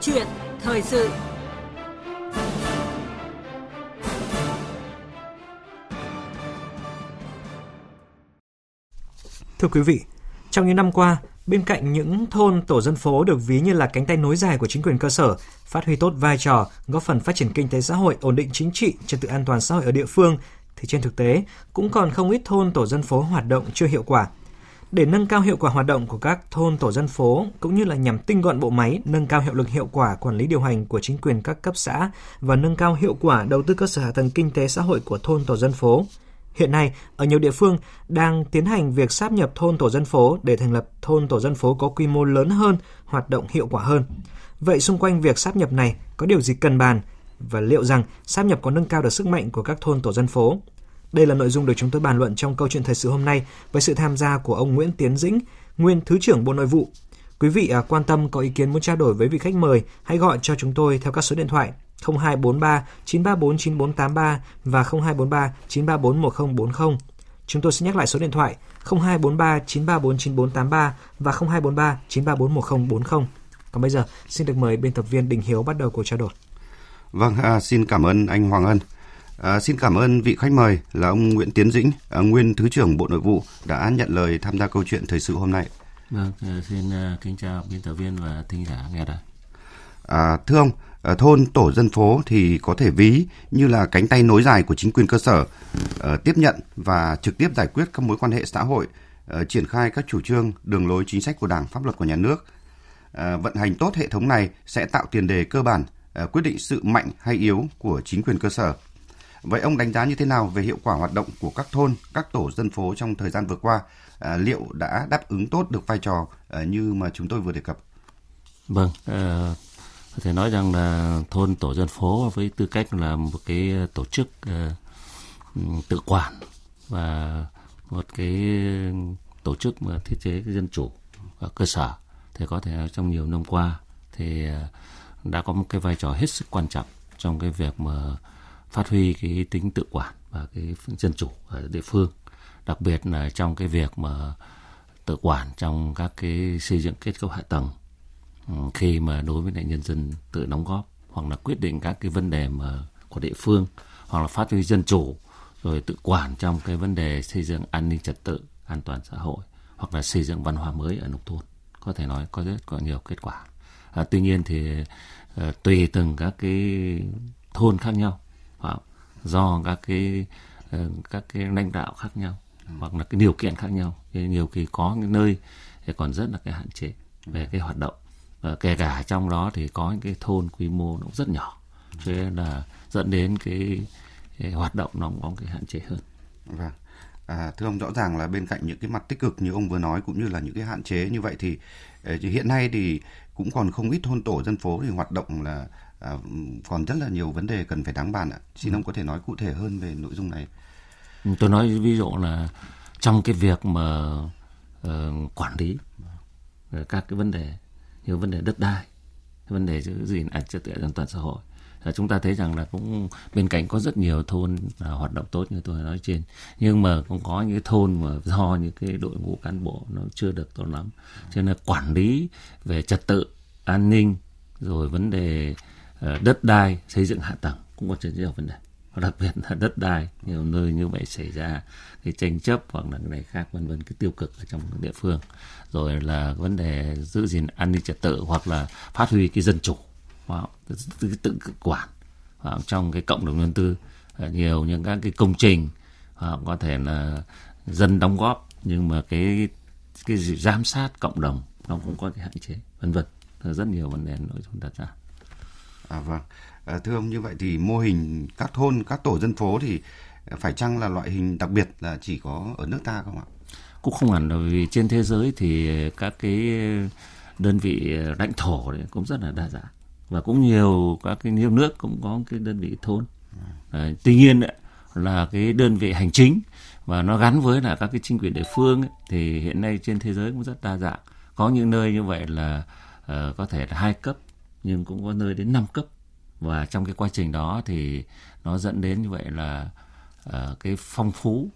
chuyện thời sự Thưa quý vị, trong những năm qua, bên cạnh những thôn tổ dân phố được ví như là cánh tay nối dài của chính quyền cơ sở, phát huy tốt vai trò, góp phần phát triển kinh tế xã hội, ổn định chính trị, trật tự an toàn xã hội ở địa phương, thì trên thực tế cũng còn không ít thôn tổ dân phố hoạt động chưa hiệu quả. Để nâng cao hiệu quả hoạt động của các thôn tổ dân phố cũng như là nhằm tinh gọn bộ máy, nâng cao hiệu lực hiệu quả quản lý điều hành của chính quyền các cấp xã và nâng cao hiệu quả đầu tư cơ sở hạ tầng kinh tế xã hội của thôn tổ dân phố. Hiện nay, ở nhiều địa phương đang tiến hành việc sáp nhập thôn tổ dân phố để thành lập thôn tổ dân phố có quy mô lớn hơn, hoạt động hiệu quả hơn. Vậy xung quanh việc sáp nhập này có điều gì cần bàn và liệu rằng sáp nhập có nâng cao được sức mạnh của các thôn tổ dân phố? Đây là nội dung được chúng tôi bàn luận trong câu chuyện thời sự hôm nay với sự tham gia của ông Nguyễn Tiến Dĩnh, nguyên Thứ trưởng Bộ Nội vụ. Quý vị à, quan tâm có ý kiến muốn trao đổi với vị khách mời, hãy gọi cho chúng tôi theo các số điện thoại 0243 934 9483 và 0243 934 1040. Chúng tôi sẽ nhắc lại số điện thoại 0243 934 9483 và 0243 934 1040. Còn bây giờ, xin được mời biên tập viên Đình Hiếu bắt đầu cuộc trao đổi. Vâng, à, xin cảm ơn anh Hoàng Ân. À, xin cảm ơn vị khách mời là ông Nguyễn Tiến Dĩnh, à, nguyên Thứ trưởng Bộ Nội vụ đã nhận lời tham gia câu chuyện thời sự hôm nay. Vâng, à, xin à, kính chào biên tập viên và thính giả nghe đài. À, thưa ông, ở thôn tổ dân phố thì có thể ví như là cánh tay nối dài của chính quyền cơ sở uh, tiếp nhận và trực tiếp giải quyết các mối quan hệ xã hội, uh, triển khai các chủ trương, đường lối chính sách của Đảng, pháp luật của nhà nước. Uh, vận hành tốt hệ thống này sẽ tạo tiền đề cơ bản uh, quyết định sự mạnh hay yếu của chính quyền cơ sở. Vậy ông đánh giá như thế nào về hiệu quả hoạt động của các thôn, các tổ dân phố trong thời gian vừa qua? À, liệu đã đáp ứng tốt được vai trò à, như mà chúng tôi vừa đề cập? Vâng, à, có thể nói rằng là thôn tổ dân phố với tư cách là một cái tổ chức à, ừ, tự quản và một cái tổ chức mà thiết chế cái dân chủ ở cơ sở thì có thể trong nhiều năm qua thì à, đã có một cái vai trò hết sức quan trọng trong cái việc mà phát huy cái tính tự quản và cái dân chủ ở địa phương đặc biệt là trong cái việc mà tự quản trong các cái xây dựng kết cấu hạ tầng. Ừ, khi mà đối với lại nhân dân tự đóng góp hoặc là quyết định các cái vấn đề mà của địa phương hoặc là phát huy dân chủ rồi tự quản trong cái vấn đề xây dựng an ninh trật tự an toàn xã hội hoặc là xây dựng văn hóa mới ở nông thôn có thể nói có rất có nhiều kết quả. À, tuy nhiên thì à, tùy từng các cái thôn khác nhau do các cái ờ, các cái lãnh đạo khác nhau ừ. hoặc là cái điều kiện khác nhau thì nhiều khi có những nơi thì còn rất là cái hạn chế về cái hoạt động và kể cả trong đó thì có những cái thôn quy mô nó cũng rất nhỏ cho nên là dẫn đến cái, cái hoạt động nó cũng có cái hạn chế hơn. Vâng. À, thưa ông rõ ràng là bên cạnh những cái mặt tích cực như ông vừa nói cũng như là những cái hạn chế như vậy thì, ờ, thì hiện nay thì cũng còn không ít thôn tổ dân phố thì hoạt động là à, còn rất là nhiều vấn đề cần phải đáng bàn ạ. Xin ừ. ông có thể nói cụ thể hơn về nội dung này. Tôi nói ví dụ là trong cái việc mà uh, quản lý uh, các cái vấn đề như vấn đề đất đai, vấn đề giữ gìn an trật tự an toàn xã hội là chúng ta thấy rằng là cũng bên cạnh có rất nhiều thôn là hoạt động tốt như tôi nói trên nhưng mà cũng có những cái thôn mà do những cái đội ngũ cán bộ nó chưa được tốt lắm cho nên là quản lý về trật tự an ninh rồi vấn đề Ờ, đất đai xây dựng hạ tầng cũng có rất nhiều vấn đề. Đặc biệt là đất đai nhiều nơi như vậy xảy ra cái tranh chấp hoặc là cái này khác vân vân cái tiêu cực ở trong địa phương. Rồi là vấn đề giữ gìn an ninh trật tự hoặc là phát huy cái dân chủ wow, tự, tự quản wow, trong cái cộng đồng dân tư ờ, nhiều những các cái công trình wow, có thể là dân đóng góp nhưng mà cái cái giám sát cộng đồng nó cũng có cái hạn chế vân vân. Rất nhiều vấn đề nội dung đặt ra. À vâng. À, thưa ông như vậy thì mô hình các thôn, các tổ dân phố thì phải chăng là loại hình đặc biệt là chỉ có ở nước ta không ạ? Cũng không hẳn bởi vì trên thế giới thì các cái đơn vị lãnh thổ đấy cũng rất là đa dạng và cũng nhiều các cái nhiều nước cũng có cái đơn vị thôn. À, tuy nhiên ấy, là cái đơn vị hành chính và nó gắn với là các cái chính quyền địa phương ấy, thì hiện nay trên thế giới cũng rất đa dạng. Có những nơi như vậy là uh, có thể là hai cấp nhưng cũng có nơi đến 5 cấp. Và trong cái quá trình đó thì nó dẫn đến như vậy là uh, cái phong phú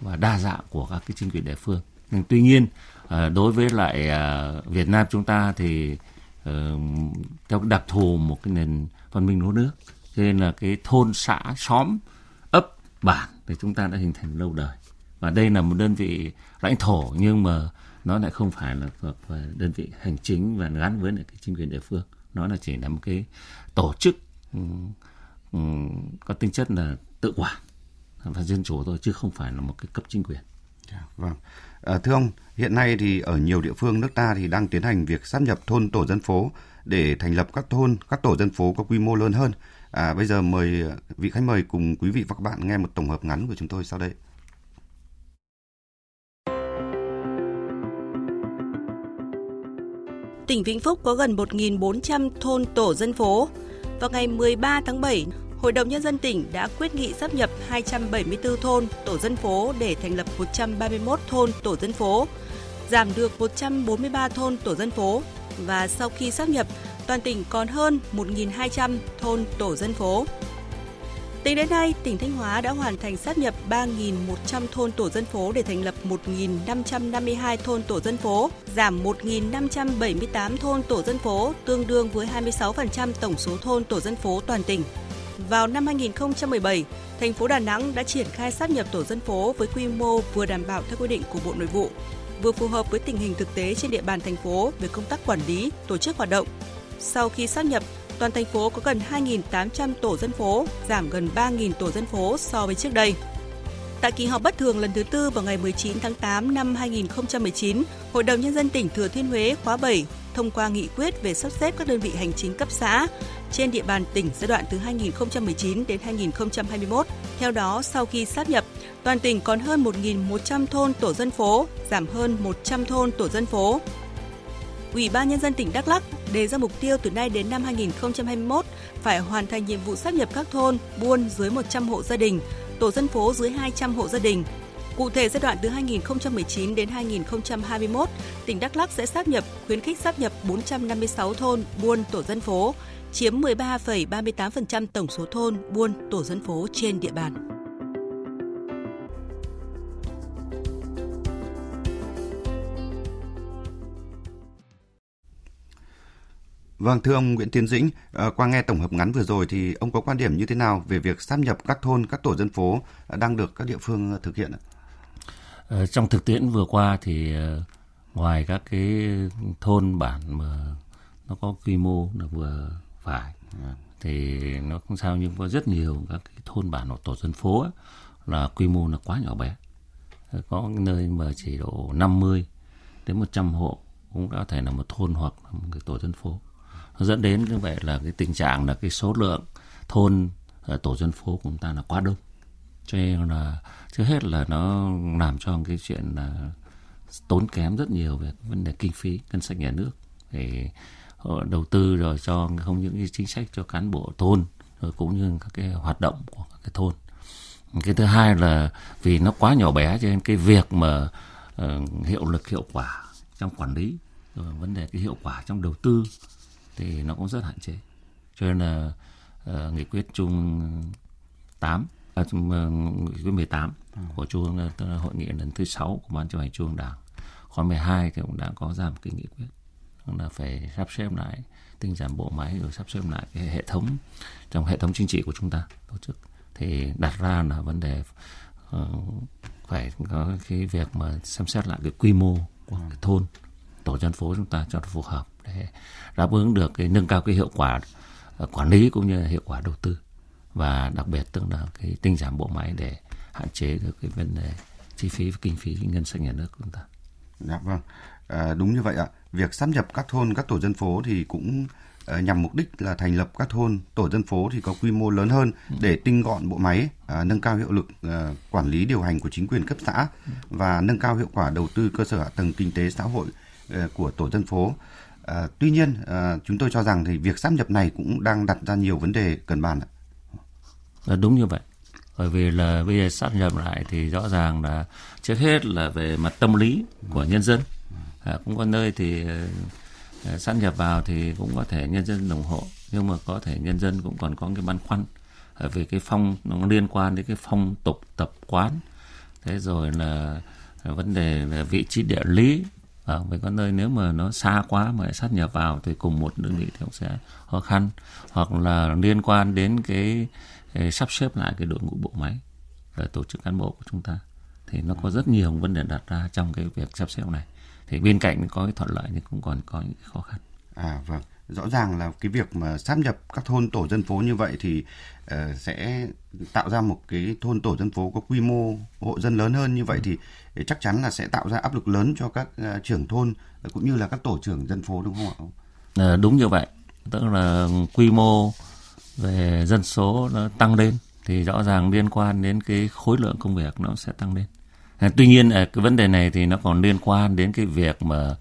và đa dạng của các cái chính quyền địa phương. Nhưng tuy nhiên uh, đối với lại uh, Việt Nam chúng ta thì theo đặc thù một cái nền văn minh lúa nước cho nên là cái thôn xã xóm ấp bản thì chúng ta đã hình thành lâu đời. Và đây là một đơn vị lãnh thổ nhưng mà nó lại không phải là thuộc về đơn vị hành chính và gắn với lại cái chính quyền địa phương nó là chỉ là một cái tổ chức um, um, có tính chất là tự quản và dân chủ thôi chứ không phải là một cái cấp chính quyền. Dạ, vâng. À, thưa ông, hiện nay thì ở nhiều địa phương nước ta thì đang tiến hành việc sắp nhập thôn tổ dân phố để thành lập các thôn, các tổ dân phố có quy mô lớn hơn. À, bây giờ mời vị khách mời cùng quý vị và các bạn nghe một tổng hợp ngắn của chúng tôi sau đây. Tỉnh Vĩnh Phúc có gần 1.400 thôn tổ dân phố. Vào ngày 13 tháng 7, Hội đồng Nhân dân tỉnh đã quyết nghị sắp nhập 274 thôn tổ dân phố để thành lập 131 thôn tổ dân phố, giảm được 143 thôn tổ dân phố và sau khi sắp nhập, toàn tỉnh còn hơn 1.200 thôn tổ dân phố. Tính đến nay, tỉnh Thanh Hóa đã hoàn thành sát nhập 3.100 thôn tổ dân phố để thành lập 1.552 thôn tổ dân phố, giảm 1.578 thôn tổ dân phố, tương đương với 26% tổng số thôn tổ dân phố toàn tỉnh. Vào năm 2017, thành phố Đà Nẵng đã triển khai sát nhập tổ dân phố với quy mô vừa đảm bảo theo quy định của Bộ Nội vụ, vừa phù hợp với tình hình thực tế trên địa bàn thành phố về công tác quản lý, tổ chức hoạt động. Sau khi sát nhập, toàn thành phố có gần 2.800 tổ dân phố, giảm gần 3.000 tổ dân phố so với trước đây. Tại kỳ họp bất thường lần thứ tư vào ngày 19 tháng 8 năm 2019, Hội đồng Nhân dân tỉnh Thừa Thiên Huế khóa 7 thông qua nghị quyết về sắp xếp các đơn vị hành chính cấp xã trên địa bàn tỉnh giai đoạn từ 2019 đến 2021. Theo đó, sau khi sáp nhập, toàn tỉnh còn hơn 1.100 thôn tổ dân phố, giảm hơn 100 thôn tổ dân phố. Ủy ban Nhân dân tỉnh Đắk Lắk đề ra mục tiêu từ nay đến năm 2021 phải hoàn thành nhiệm vụ sáp nhập các thôn, buôn dưới 100 hộ gia đình, tổ dân phố dưới 200 hộ gia đình. Cụ thể giai đoạn từ 2019 đến 2021, tỉnh Đắk Lắk sẽ sáp nhập, khuyến khích sáp nhập 456 thôn, buôn, tổ dân phố, chiếm 13,38% tổng số thôn, buôn, tổ dân phố trên địa bàn. Vâng, thưa ông Nguyễn Tiến Dĩnh, ờ, qua nghe tổng hợp ngắn vừa rồi thì ông có quan điểm như thế nào về việc sáp nhập các thôn, các tổ dân phố ờ, đang được các địa phương ờ, thực hiện trong thực tiễn vừa qua thì ngoài các cái thôn bản mà nó có quy mô là vừa phải thì nó không sao nhưng có rất nhiều các cái thôn bản hoặc tổ dân phố ấy, là quy mô là quá nhỏ bé. Có nơi mà chỉ độ 50 đến 100 hộ cũng có thể là một thôn hoặc là một cái tổ dân phố dẫn đến như vậy là cái tình trạng là cái số lượng thôn ờ, tổ dân phố của chúng ta là quá đông. Cho nên là trước hết là nó làm cho cái chuyện là tốn kém rất nhiều về vấn đề kinh phí ngân sách nhà nước để ờ, đầu tư rồi cho không những cái chính sách cho cán bộ thôn rồi cũng như các cái hoạt động của các cái thôn. Cái thứ hai là vì nó quá nhỏ bé cho nên cái việc mà uh, hiệu lực hiệu quả trong quản lý rồi vấn đề cái hiệu quả trong đầu tư thì nó cũng rất hạn chế. Cho nên là uh, nghị quyết chung 8 à, nghị quyết 18 ừ. của trung ương hội nghị lần thứ 6 của ban chấp hành trung ương đảng. Khóa 12 thì cũng đã có ra một cái nghị quyết là phải sắp xếp lại tinh giản bộ máy rồi sắp xếp lại cái hệ thống trong hệ thống chính trị của chúng ta tổ chức. Thì đặt ra là vấn đề uh, phải có cái việc mà xem xét lại cái quy mô của cái thôn tổ dân phố chúng ta cho nó phù hợp để đáp ứng được cái nâng cao cái hiệu quả uh, quản lý cũng như là hiệu quả đầu tư. Và đặc biệt tức là cái tinh giảm bộ máy để hạn chế được cái vấn đề chi phí và kinh phí ngân sách nhà nước của chúng ta. Dạ vâng, à, đúng như vậy ạ. Việc sắp nhập các thôn, các tổ dân phố thì cũng uh, nhằm mục đích là thành lập các thôn, tổ dân phố thì có quy mô lớn hơn để tinh gọn bộ máy, uh, nâng cao hiệu lực uh, quản lý điều hành của chính quyền cấp xã và nâng cao hiệu quả đầu tư cơ sở hạ tầng kinh tế xã hội Ờ, của tổ dân phố. À, tuy nhiên, à, chúng tôi cho rằng thì việc sắp nhập này cũng đang đặt ra nhiều vấn đề cần bàn. Là đúng như vậy. Bởi vì là bây giờ sắp nhập lại thì rõ ràng là trước hết là về mặt tâm lý của nhân dân. À, cũng có nơi thì à, sắp nhập vào thì cũng có thể nhân dân ủng hộ nhưng mà có thể nhân dân cũng còn có cái băn khoăn về cái phong nó liên quan đến cái phong tục tập quán thế rồi là vấn đề là vị trí địa lý Ờ, à, với có nơi nếu mà nó xa quá mà sát nhập vào thì cùng một đơn vị thì cũng sẽ khó khăn. Hoặc là liên quan đến cái, cái sắp xếp lại cái đội ngũ bộ máy tổ chức cán bộ của chúng ta thì nó có rất nhiều vấn đề đặt ra trong cái việc sắp xếp này. Thì bên cạnh có cái thuận lợi thì cũng còn có những khó khăn à vâng rõ ràng là cái việc mà sáp nhập các thôn tổ dân phố như vậy thì uh, sẽ tạo ra một cái thôn tổ dân phố có quy mô hộ dân lớn hơn như vậy thì chắc chắn là sẽ tạo ra áp lực lớn cho các uh, trưởng thôn cũng như là các tổ trưởng dân phố đúng không ạ? À, đúng như vậy, tức là quy mô về dân số nó tăng lên thì rõ ràng liên quan đến cái khối lượng công việc nó sẽ tăng lên. À, tuy nhiên cái vấn đề này thì nó còn liên quan đến cái việc mà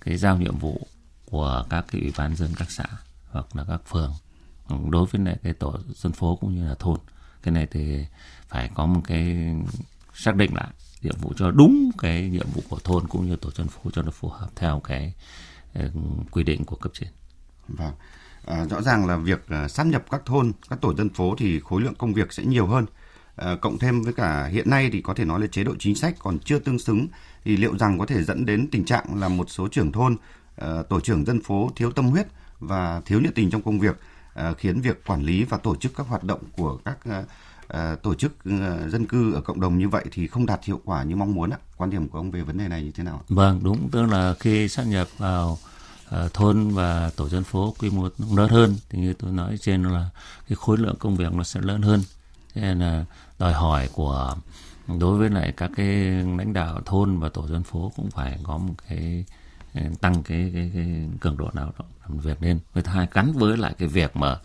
cái giao nhiệm vụ của các cái ủy ban dân các xã hoặc là các phường đối với lại cái tổ dân phố cũng như là thôn cái này thì phải có một cái xác định lại nhiệm vụ cho đúng cái nhiệm vụ của thôn cũng như tổ dân phố cho nó phù hợp theo cái ừ, quy định của cấp trên. Vâng. À, rõ ràng là việc uh, sáp nhập các thôn, các tổ dân phố thì khối lượng công việc sẽ nhiều hơn. À, cộng thêm với cả hiện nay thì có thể nói là chế độ chính sách còn chưa tương xứng thì liệu rằng có thể dẫn đến tình trạng là một số trưởng thôn Ờ, tổ trưởng dân phố thiếu tâm huyết và thiếu nhiệt tình trong công việc ờ, khiến việc quản lý và tổ chức các hoạt động của các ờ, tổ chức dân cư ở cộng đồng như vậy thì không đạt hiệu quả như mong muốn ạ. Quan điểm của ông về vấn đề này như thế nào? Vâng, đúng, tức là khi sát nhập vào thôn và tổ dân phố quy mô lớn hơn thì như tôi nói trên là cái khối lượng công việc nó sẽ lớn hơn. Thế nên là đòi hỏi của đối với lại các cái lãnh đạo thôn và tổ dân phố cũng phải có một cái tăng cái, cái, cái cường độ lao động làm việc lên. Với thứ hai gắn với lại cái việc mà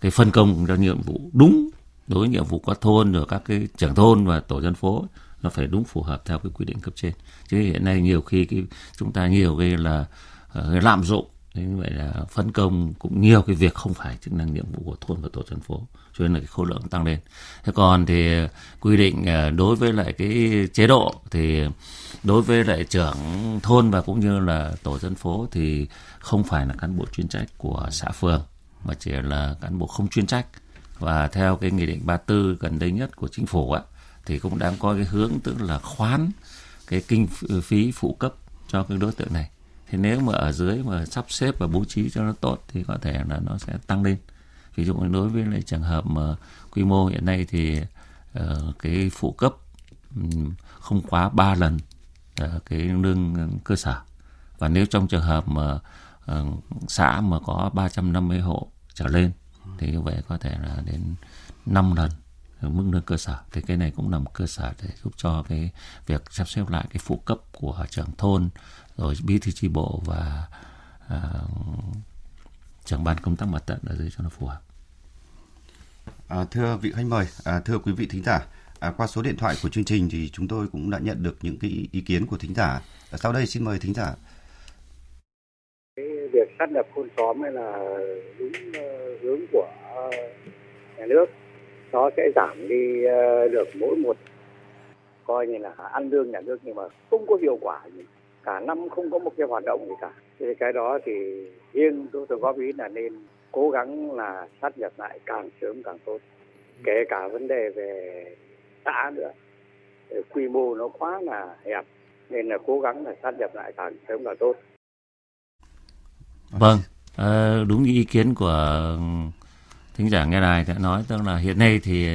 cái phân công cho nhiệm vụ đúng đối với nhiệm vụ các thôn rồi các cái trưởng thôn và tổ dân phố nó phải đúng phù hợp theo cái quy định cấp trên. Chứ hiện nay nhiều khi cái chúng ta nhiều cái là uh, lạm dụng thế như vậy là phân công cũng nhiều cái việc không phải chức năng nhiệm vụ của thôn và tổ dân phố, cho nên là cái khối lượng tăng lên. Thế còn thì, quy định à, đối với lại cái chế độ thì đối với lại trưởng thôn và cũng như là tổ dân phố thì không phải là cán bộ chuyên trách của xã phường, mà chỉ là cán bộ không chuyên trách. Và theo cái nghị định 34 gần đây nhất của chính phủ á, thì cũng đang có cái hướng tức là khoán cái kinh phí phụ cấp cho cái đối tượng này thì nếu mà ở dưới mà sắp xếp và bố trí cho nó tốt thì có thể là nó sẽ tăng lên. Ví dụ đối với lại trường hợp mà quy mô hiện nay thì uh, cái phụ cấp um, không quá 3 lần uh, cái lương cơ sở. Và nếu trong trường hợp mà uh, xã mà có 350 hộ trở lên thì như vậy có thể là đến 5 lần mức lương cơ sở thì cái này cũng là một cơ sở để giúp cho cái việc sắp xếp lại cái phụ cấp của trưởng thôn rồi bí thư chi bộ và uh, trưởng ban công tác mặt trận ở dưới cho nó phù hợp. À, thưa vị khách mời, à, thưa quý vị thính giả, à, qua số điện thoại của chương trình thì chúng tôi cũng đã nhận được những cái ý kiến của thính giả. À, sau đây xin mời thính giả. Cái việc sát nhập thôn xóm này là đúng uh, hướng của nhà nước, nó sẽ giảm đi ờ, được mỗi một coi như là ăn lương nhà nước nhưng mà không có hiệu quả gì. Cả năm không có một cái hoạt động gì cả. Thì cái đó thì riêng tôi tôi góp ý là nên cố gắng là sát nhập lại càng sớm càng tốt. Kể cả vấn đề về xã nữa. Ờ, quy mô nó quá là hẹp nên là cố gắng là sát nhập lại càng sớm càng tốt. Vâng. À, đúng như ý kiến của thính giả nghe đài đã nói tức là hiện nay thì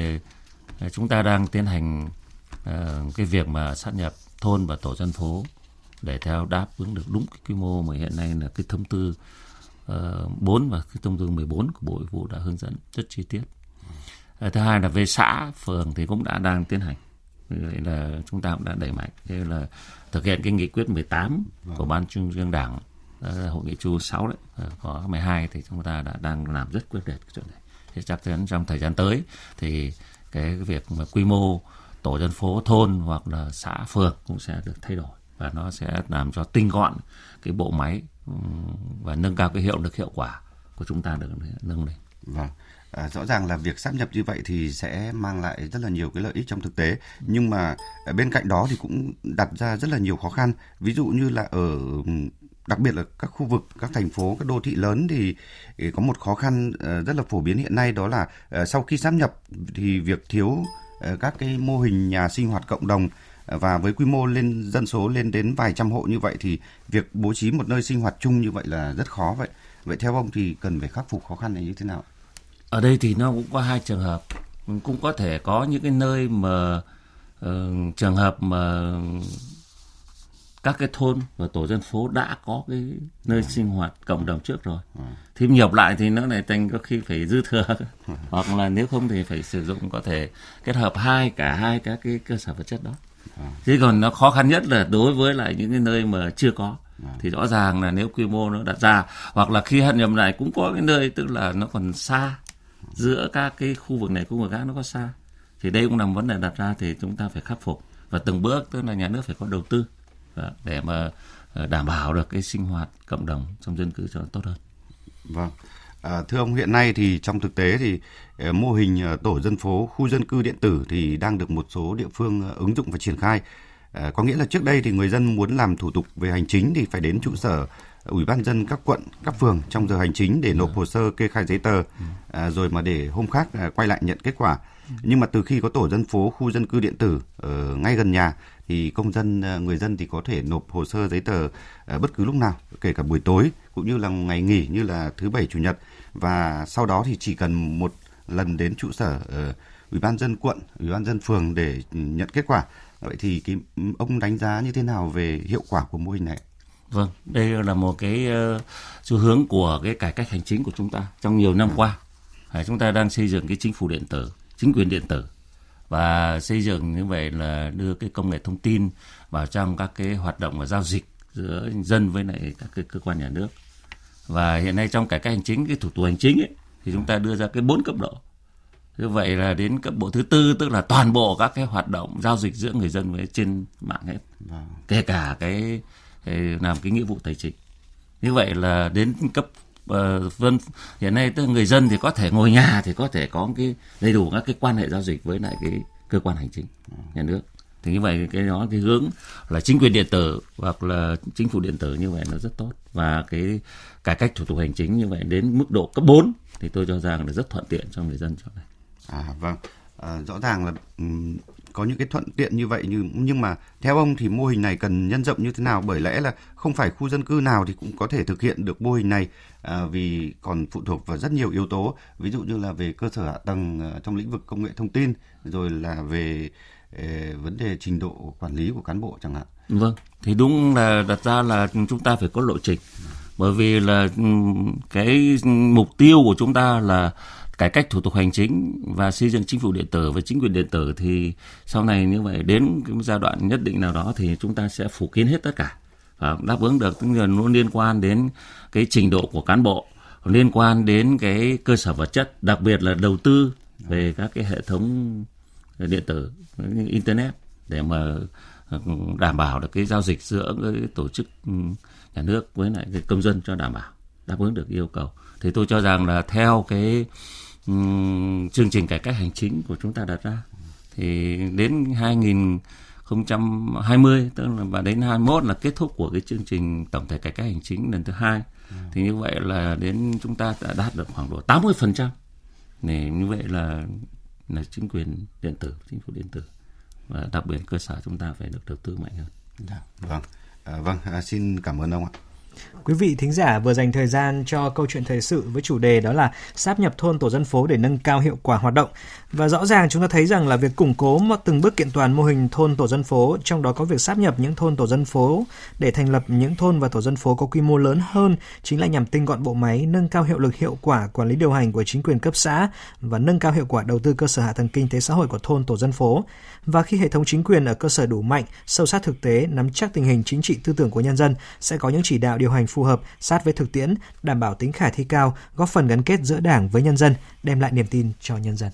ờ, chúng ta đang tiến hành uh, cái việc mà sát nhập thôn và tổ dân phố để theo đáp ứng được đúng cái quy mô mà hiện nay là cái thông tư uh, ờ, 4 và cái thông tư 14 của Bộ Nội vụ đã hướng dẫn rất chi tiết. Uh, thứ hai là về xã phường thì cũng đã đang tiến hành. Vậy là chúng ta cũng đã đẩy mạnh thế là thực hiện cái nghị quyết 18 vâng. của ban trung ương đảng hội nghị chu 6 đấy ờ, có 12 thì chúng ta đã đang làm rất quyết liệt cái chuyện này. Thì chắc chắn trong thời gian tới thì cái việc mà quy mô tổ dân phố thôn hoặc là xã phường cũng sẽ được thay đổi và nó sẽ làm cho tinh gọn cái bộ máy và nâng cao cái hiệu lực hiệu quả của chúng ta được nâng lên. Vâng. À, rõ ràng là việc sắp nhập như vậy thì sẽ mang lại rất là nhiều cái lợi ích trong thực tế nhưng mà bên cạnh đó thì cũng đặt ra rất là nhiều khó khăn ví dụ như là ở đặc biệt là các khu vực các thành phố các đô thị lớn thì có một khó khăn ờ, rất là phổ biến hiện nay đó là ờ, sau khi sáp nhập thì việc thiếu ờ, các cái mô hình nhà sinh hoạt cộng đồng và với quy mô lên dân số lên đến vài trăm hộ như vậy thì việc bố trí một nơi sinh hoạt chung như vậy là rất khó vậy. Vậy theo ông thì cần phải khắc phục khó khăn này như thế nào? Ở đây thì nó cũng có hai trường hợp, cũng có thể có những cái nơi mà uh, trường hợp mà các cái thôn và tổ dân phố đã có cái nơi à. sinh hoạt cộng đồng trước rồi. À. Thì nhập lại thì nó lại thành có khi phải dư thừa à. hoặc là nếu không thì phải sử dụng có thể kết hợp hai cả hai các cái cơ sở vật chất đó. À. Thế còn nó khó khăn nhất là đối với lại những cái nơi mà chưa có à. thì rõ ràng là nếu quy mô nó đặt ra hoặc là khi hận nhập lại cũng có cái nơi tức là nó còn xa giữa các cái khu vực này khu vực khác nó có xa thì đây cũng là một vấn đề đặt ra thì chúng ta phải khắc phục và từng bước tức là nhà nước phải có đầu tư để mà ờ, đảm bảo được cái sinh hoạt cộng đồng trong dân cư cho nó tốt hơn. Vâng. À, thưa ông hiện nay thì trong thực tế thì ờ, mô hình ờ, tổ dân phố, khu dân cư điện tử thì đang được một số địa phương ứng dụng và triển khai. À, có nghĩa là trước đây thì người dân muốn làm thủ tục về hành chính thì phải đến trụ sở ủy ban dân các quận, các phường trong giờ hành chính để nộp hồ sơ kê khai giấy tờ, à, rồi mà để hôm khác à, quay lại nhận kết quả. Nhưng mà từ khi có tổ dân phố, khu dân cư điện tử ở ngay gần nhà thì công dân à, người dân thì có thể nộp hồ sơ giấy tờ à, bất cứ lúc nào kể cả buổi tối cũng như là ngày nghỉ như là thứ bảy chủ nhật. Và sau đó thì chỉ cần một lần đến trụ sở uh, ủy ban dân quận ủy ban dân phường để nhận kết quả. Vậy thì cái ông đánh giá như thế nào về hiệu quả của mô hình này? Vâng đây là một cái uh, xu hướng của cái cải cách hành chính của chúng ta trong nhiều năm qua. Chúng ta đang xây dựng cái chính phủ điện tử chính quyền điện tử và xây dựng như vậy là đưa cái công nghệ thông tin vào trong các cái hoạt động và giao dịch giữa dân với lại các cái cơ quan nhà nước. Và hiện nay trong cải cách hành chính cái thủ tục hành chính ấy, thì chúng ta đưa ra cái bốn cấp độ. Như vậy là đến cấp bộ thứ tư tức là toàn bộ các cái hoạt động giao dịch giữa người dân với trên mạng hết. Vâng. kể cả cái, làm cái nghĩa vụ tài chính. Như vậy là đến cấp vân hiện nay tức người dân thì có thể ngồi nhà thì có thể có cái đầy đủ các cái quan hệ giao dịch với lại cái cơ quan hành chính ờ, nhà nước. Thì như vậy cái đó cái hướng là chính quyền điện tử hoặc là chính phủ điện tử như vậy nó rất tốt. Và cái cải cách thủ tục hành chính như vậy đến mức độ cấp 4 thì tôi cho rằng là rất thuận tiện cho người dân chỗ này. À vâng, à, rõ ràng là có những cái thuận tiện như vậy nhưng nhưng mà theo ông thì mô hình này cần nhân rộng như thế nào? Bởi lẽ là không phải khu dân cư nào thì cũng có thể thực hiện được mô hình này à, vì còn phụ thuộc vào rất nhiều yếu tố. Ví dụ như là về cơ sở hạ tầng à, trong lĩnh vực công nghệ thông tin rồi là về eh, vấn đề trình độ quản lý của cán bộ chẳng hạn. Vâng, thì đúng là đặt ra là chúng ta phải có lộ trình. Bởi vì là cái mục tiêu của chúng ta là cải cách thủ tục hành chính và xây dựng chính phủ điện tử và chính quyền điện tử thì sau này như vậy đến cái giai đoạn nhất định nào đó thì chúng ta sẽ phủ kín hết tất cả và đáp ứng được tức là nó liên quan đến cái trình độ của cán bộ, liên quan đến cái cơ sở vật chất, đặc biệt là đầu tư về các cái hệ thống điện tử, internet để mà ờ, đảm bảo được cái giao dịch giữa cái tổ chức ừ, nhà nước với lại cái công dân cho đảm bảo, đáp ứng được yêu cầu. Thì tôi cho rằng là theo cái um, chương trình cải cách hành chính của chúng ta đặt ra thì đến 2020 tức là và đến 21 là kết thúc của cái chương trình tổng thể cải cách hành chính lần thứ hai ừ. thì như vậy là đến chúng ta đã đạt được khoảng độ 80 phần trăm để như vậy là là chính quyền điện tử chính phủ điện tử và đặc biệt cơ sở chúng ta phải được đầu tư mạnh hơn. Dạ, vâng, à, vâng, à, xin cảm ơn ông ạ. Quý vị thính giả vừa dành thời gian cho câu chuyện thời sự với chủ đề đó là sáp nhập thôn tổ dân phố để nâng cao hiệu quả hoạt động. Và rõ ràng chúng ta thấy rằng là việc củng cố từng bước kiện toàn mô hình thôn tổ dân phố, trong đó có việc sáp nhập những thôn tổ dân phố để thành lập những thôn và tổ dân phố có quy mô lớn hơn, chính là nhằm tinh gọn bộ máy, nâng cao hiệu lực hiệu quả quản lý điều hành của chính quyền cấp xã và nâng cao hiệu quả đầu tư cơ sở hạ tầng kinh tế xã hội của thôn tổ dân phố. Và khi hệ thống chính quyền ở cơ sở đủ mạnh, sâu sát thực tế, nắm chắc tình hình chính trị tư tưởng của nhân dân, sẽ có những chỉ đạo điều hành phù hợp, sát với thực tiễn, đảm bảo tính khả thi cao, góp phần gắn kết giữa Đảng với nhân dân, đem lại niềm tin cho nhân dân.